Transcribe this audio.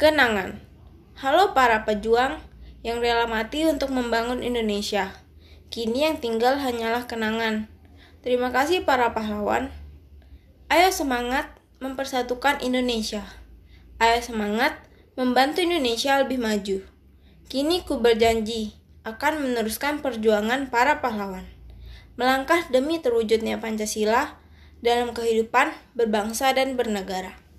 Kenangan Halo para pejuang yang rela mati untuk membangun Indonesia. Kini yang tinggal hanyalah kenangan. Terima kasih para pahlawan. Ayo semangat mempersatukan Indonesia. Ayo semangat membantu Indonesia lebih maju. Kini ku berjanji akan meneruskan perjuangan para pahlawan. Melangkah demi terwujudnya Pancasila dalam kehidupan berbangsa dan bernegara.